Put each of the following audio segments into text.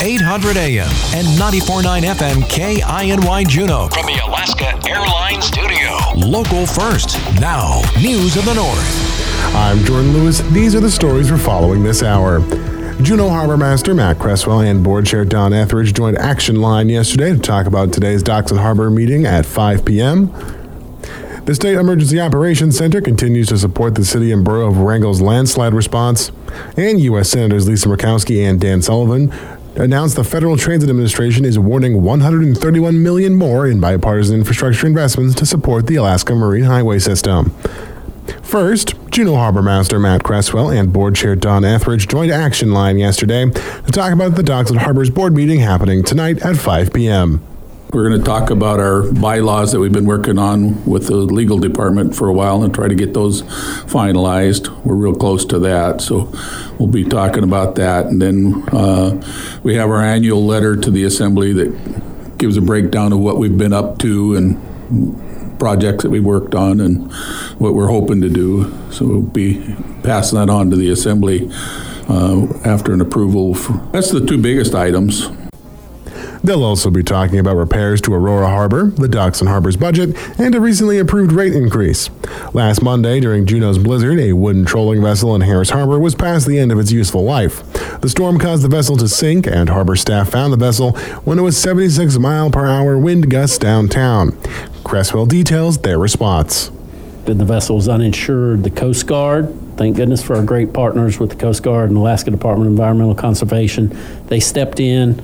800 AM and 94.9 FM KINY Juneau. from the Alaska Airlines Studio. Local first. Now, News of the North. I'm Jordan Lewis. These are the stories we're following this hour. Juneau Harbor Master Matt Cresswell and Board Chair Don Etheridge joined Action Line yesterday to talk about today's Docks and Harbor meeting at 5 p.m. The State Emergency Operations Center continues to support the city and borough of Wrangell's landslide response, and U.S. Senators Lisa Murkowski and Dan Sullivan announced the Federal Transit Administration is awarding 131 million more in bipartisan infrastructure investments to support the Alaska Marine Highway System. First, Juneau Harbor Master Matt Cresswell and Board Chair Don Etheridge joined Action Line yesterday to talk about the Docks and Harbors Board meeting happening tonight at 5 p.m. We're going to talk about our bylaws that we've been working on with the legal department for a while and try to get those finalized. We're real close to that, so we'll be talking about that. And then uh, we have our annual letter to the assembly that gives a breakdown of what we've been up to and projects that we worked on and what we're hoping to do. So we'll be passing that on to the assembly uh, after an approval. For, that's the two biggest items. They'll also be talking about repairs to Aurora Harbor, the Docks and Harbors budget, and a recently approved rate increase. Last Monday, during Juneau's blizzard, a wooden trolling vessel in Harris Harbor was past the end of its useful life. The storm caused the vessel to sink, and harbor staff found the vessel when it was 76 mile per hour wind gusts downtown. Cresswell details their response. The vessel was uninsured. The Coast Guard, thank goodness for our great partners with the Coast Guard and Alaska Department of Environmental Conservation, they stepped in.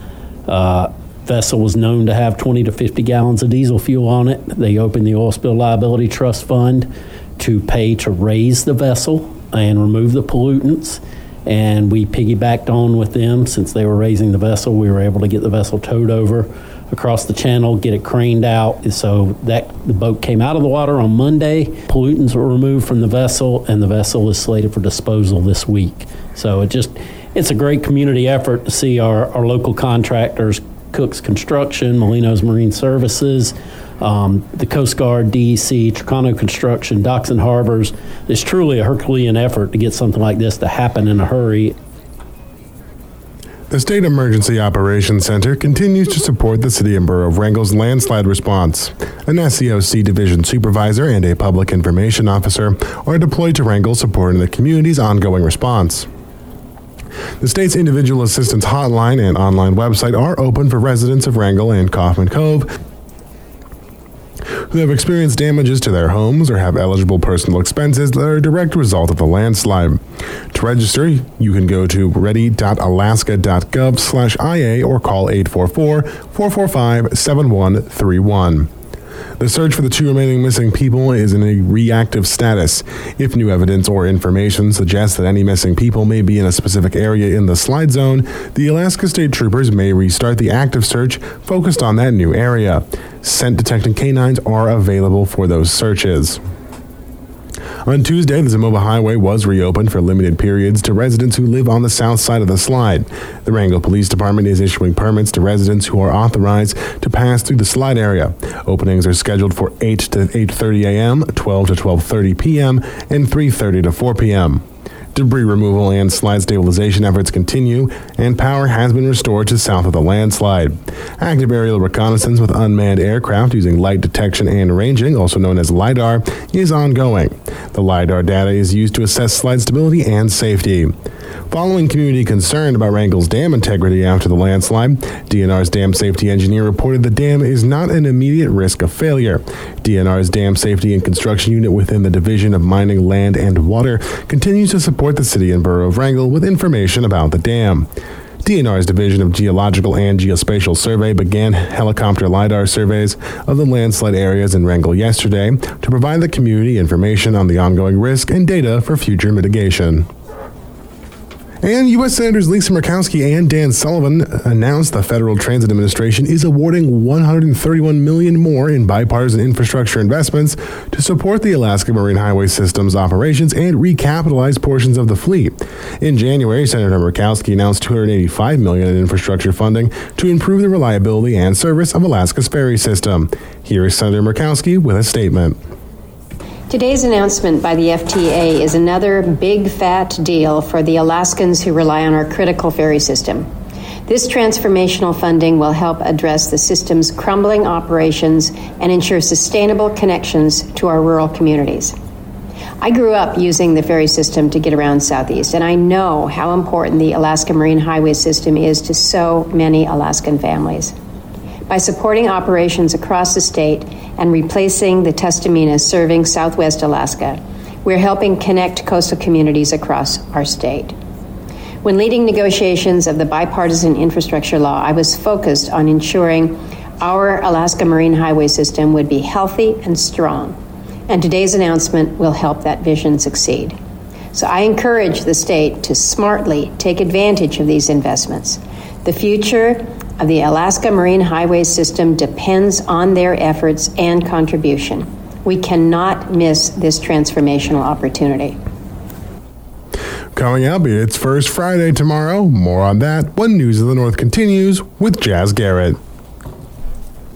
Uh, vessel was known to have 20 to 50 gallons of diesel fuel on it. They opened the Oil Spill Liability Trust Fund to pay to raise the vessel and remove the pollutants. And we piggybacked on with them since they were raising the vessel. We were able to get the vessel towed over across the channel, get it craned out. So that the boat came out of the water on Monday. Pollutants were removed from the vessel, and the vessel is slated for disposal this week. So it just it's a great community effort to see our, our local contractors Cook's Construction, Molino's Marine Services, um, the Coast Guard, DEC, Trucano Construction, Docks and Harbors. It's truly a Herculean effort to get something like this to happen in a hurry. The State Emergency Operations Center continues to support the City and Borough of Wrangell's landslide response. An SEOC division supervisor and a public information officer are deployed to Wrangell supporting the community's ongoing response. The state's individual assistance hotline and online website are open for residents of Wrangell and Kaufman Cove who have experienced damages to their homes or have eligible personal expenses that are a direct result of the landslide. To register, you can go to ready.alaska.gov/ia or call 844-445-7131. The search for the two remaining missing people is in a reactive status. If new evidence or information suggests that any missing people may be in a specific area in the slide zone, the Alaska State Troopers may restart the active search focused on that new area. Scent detecting canines are available for those searches. On Tuesday, the Zimovia Highway was reopened for limited periods to residents who live on the south side of the slide. The Wrangell Police Department is issuing permits to residents who are authorized to pass through the slide area. Openings are scheduled for 8 to 8:30 a.m., 12 to 12:30 p.m., and 3:30 to 4 p.m. Debris removal and slide stabilization efforts continue, and power has been restored to south of the landslide. Active aerial reconnaissance with unmanned aircraft using light detection and ranging, also known as LIDAR, is ongoing. The LIDAR data is used to assess slide stability and safety. Following community concern about Wrangell's dam integrity after the landslide, DNR's dam safety engineer reported the dam is not an immediate risk of failure. DNR's dam safety and construction unit within the Division of Mining, Land, and Water continues to support the city and borough of Wrangell with information about the dam. DNR's Division of Geological and Geospatial Survey began helicopter LIDAR surveys of the landslide areas in Wrangell yesterday to provide the community information on the ongoing risk and data for future mitigation. And U.S. Senators Lisa Murkowski and Dan Sullivan announced the Federal Transit Administration is awarding 131 million more in bipartisan infrastructure investments to support the Alaska Marine Highway System's operations and recapitalize portions of the fleet. In January, Senator Murkowski announced 285 million in infrastructure funding to improve the reliability and service of Alaska's ferry system. Here is Senator Murkowski with a statement. Today's announcement by the FTA is another big fat deal for the Alaskans who rely on our critical ferry system. This transformational funding will help address the system's crumbling operations and ensure sustainable connections to our rural communities. I grew up using the ferry system to get around Southeast, and I know how important the Alaska Marine Highway System is to so many Alaskan families. By supporting operations across the state and replacing the Tustumena serving Southwest Alaska, we're helping connect coastal communities across our state. When leading negotiations of the bipartisan infrastructure law, I was focused on ensuring our Alaska Marine Highway System would be healthy and strong and today's announcement will help that vision succeed. So I encourage the state to smartly take advantage of these investments. The future of the Alaska Marine Highway System depends on their efforts and contribution. We cannot miss this transformational opportunity. Coming up, it's First Friday tomorrow. More on that when News of the North continues with Jasz Garrett.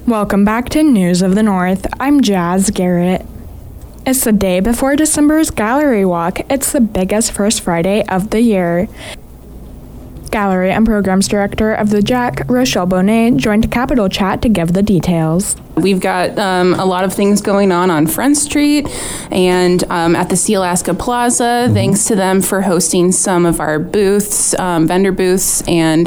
Welcome back to News of the North. I'm Jasz Garrett. It's the day before December's Gallery Walk. It's the biggest first Friday of the year. Gallery and Programs Director of the JACC, Rochelle Bonet, joined Capital Chat to give the details. We've got um, a lot of things going on on Front Street and um, at the Sealaska Plaza. Mm-hmm. Thanks to them for hosting some of our booths, um, vendor booths, and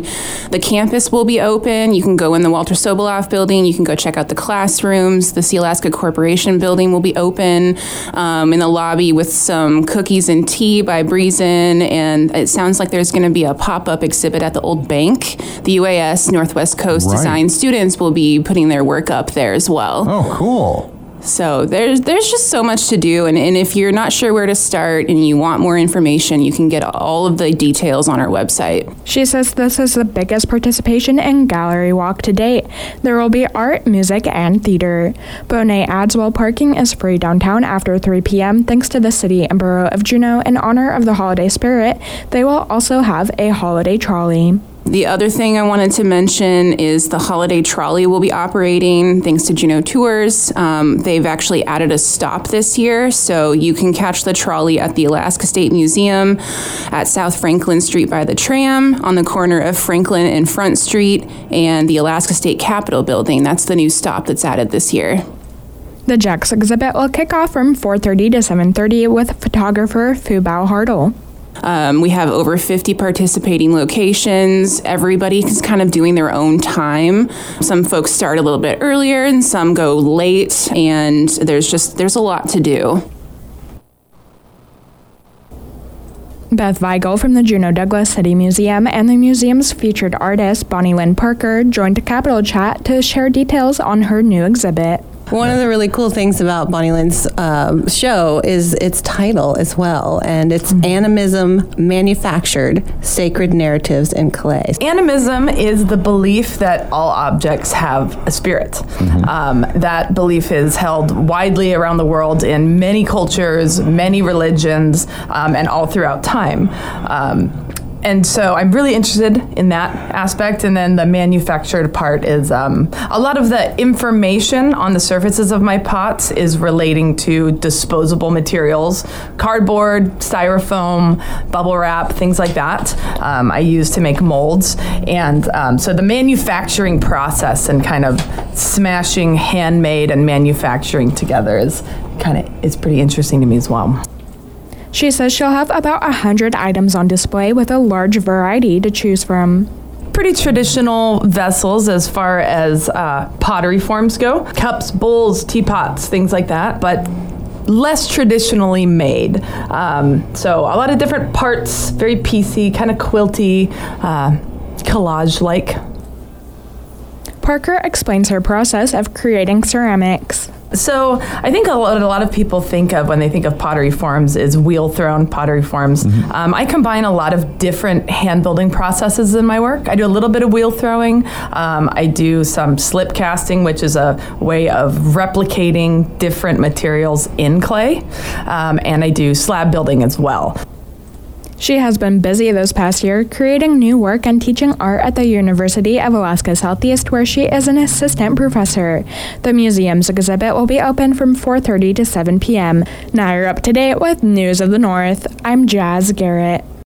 the campus will be open. You can go in the Walter Soboleff building. You can go check out the classrooms. The Sealaska Corporation building will be open um, in the lobby with some cookies and tea by Breezen. And it sounds like there's going to be a pop up exhibit at the old bank. The UAS Northwest Coast right. Design students will be putting their work up there as well. Oh, cool. So there's there's just so much to do, and, and if you're not sure where to start and you want more information, you can get all of the details on our website. She says this is the biggest participation in Gallery Walk to date. There will be art, music, and theater. Bonet adds while parking is free downtown after 3 p.m. thanks to the city and borough of Juneau in honor of the holiday spirit, they will also have a holiday trolley. The other thing I wanted to mention is the holiday trolley will be operating thanks to Juneau Tours. Um, they've actually added a stop this year, so you can catch the trolley at the Alaska State Museum at South Franklin Street by the tram on the corner of Franklin and Front Street and the Alaska State Capitol building. That's the new stop that's added this year. The JACC's exhibit will kick off from 4:30 to 7:30 with photographer Fubao Hartle. Um, we have over 50 participating locations. Everybody is kind of doing their own time. Some folks start a little bit earlier and some go late, and there's just there's a lot to do. Beth Weigel from the Juneau Douglas City Museum and the museum's featured artist, Bonnie Lynn Parker, joined Capital Chat to share details on her new exhibit. One of the really cool things about Bonnie Lynn's um, show is its title as well, and it's mm-hmm. Animism Manufactured Sacred Narratives in Clay. Animism is the belief that all objects have a spirit. Mm-hmm. Um, that belief is held widely around the world in many cultures, many religions, um, and all throughout time. And so I'm really interested in that aspect. And then the manufactured part is um, a lot of the information on the surfaces of my pots is relating to disposable materials, cardboard, styrofoam, bubble wrap, things like that. Um, I use to make molds, and um, so the manufacturing process and kind of smashing handmade and manufacturing together is kind of is pretty interesting to me as well. She says she'll have about 100 items on display with a large variety to choose from pretty traditional vessels as far as uh, pottery forms go cups, bowls, teapots, things like that, but less traditionally made. Um, so, a lot of different parts, very piecey, kind of quilty, uh, collage like. Parker explains her process of creating ceramics. So I think a lot, a lot of people think of when they think of pottery forms is wheel thrown pottery forms. Mm-hmm. Um, I combine a lot of different hand building processes in my work. I do a little bit of wheel throwing. Um, I do some slip casting, which is a way of replicating different materials in clay, um, and I do slab building as well. She has been busy this past year creating new work and teaching art at the University of Alaska Southeast where she is an assistant professor. The museum's exhibit will be open from 4:30 to 7 p.m. Now you're up to date with News of the North. I'm Jasz Garrett.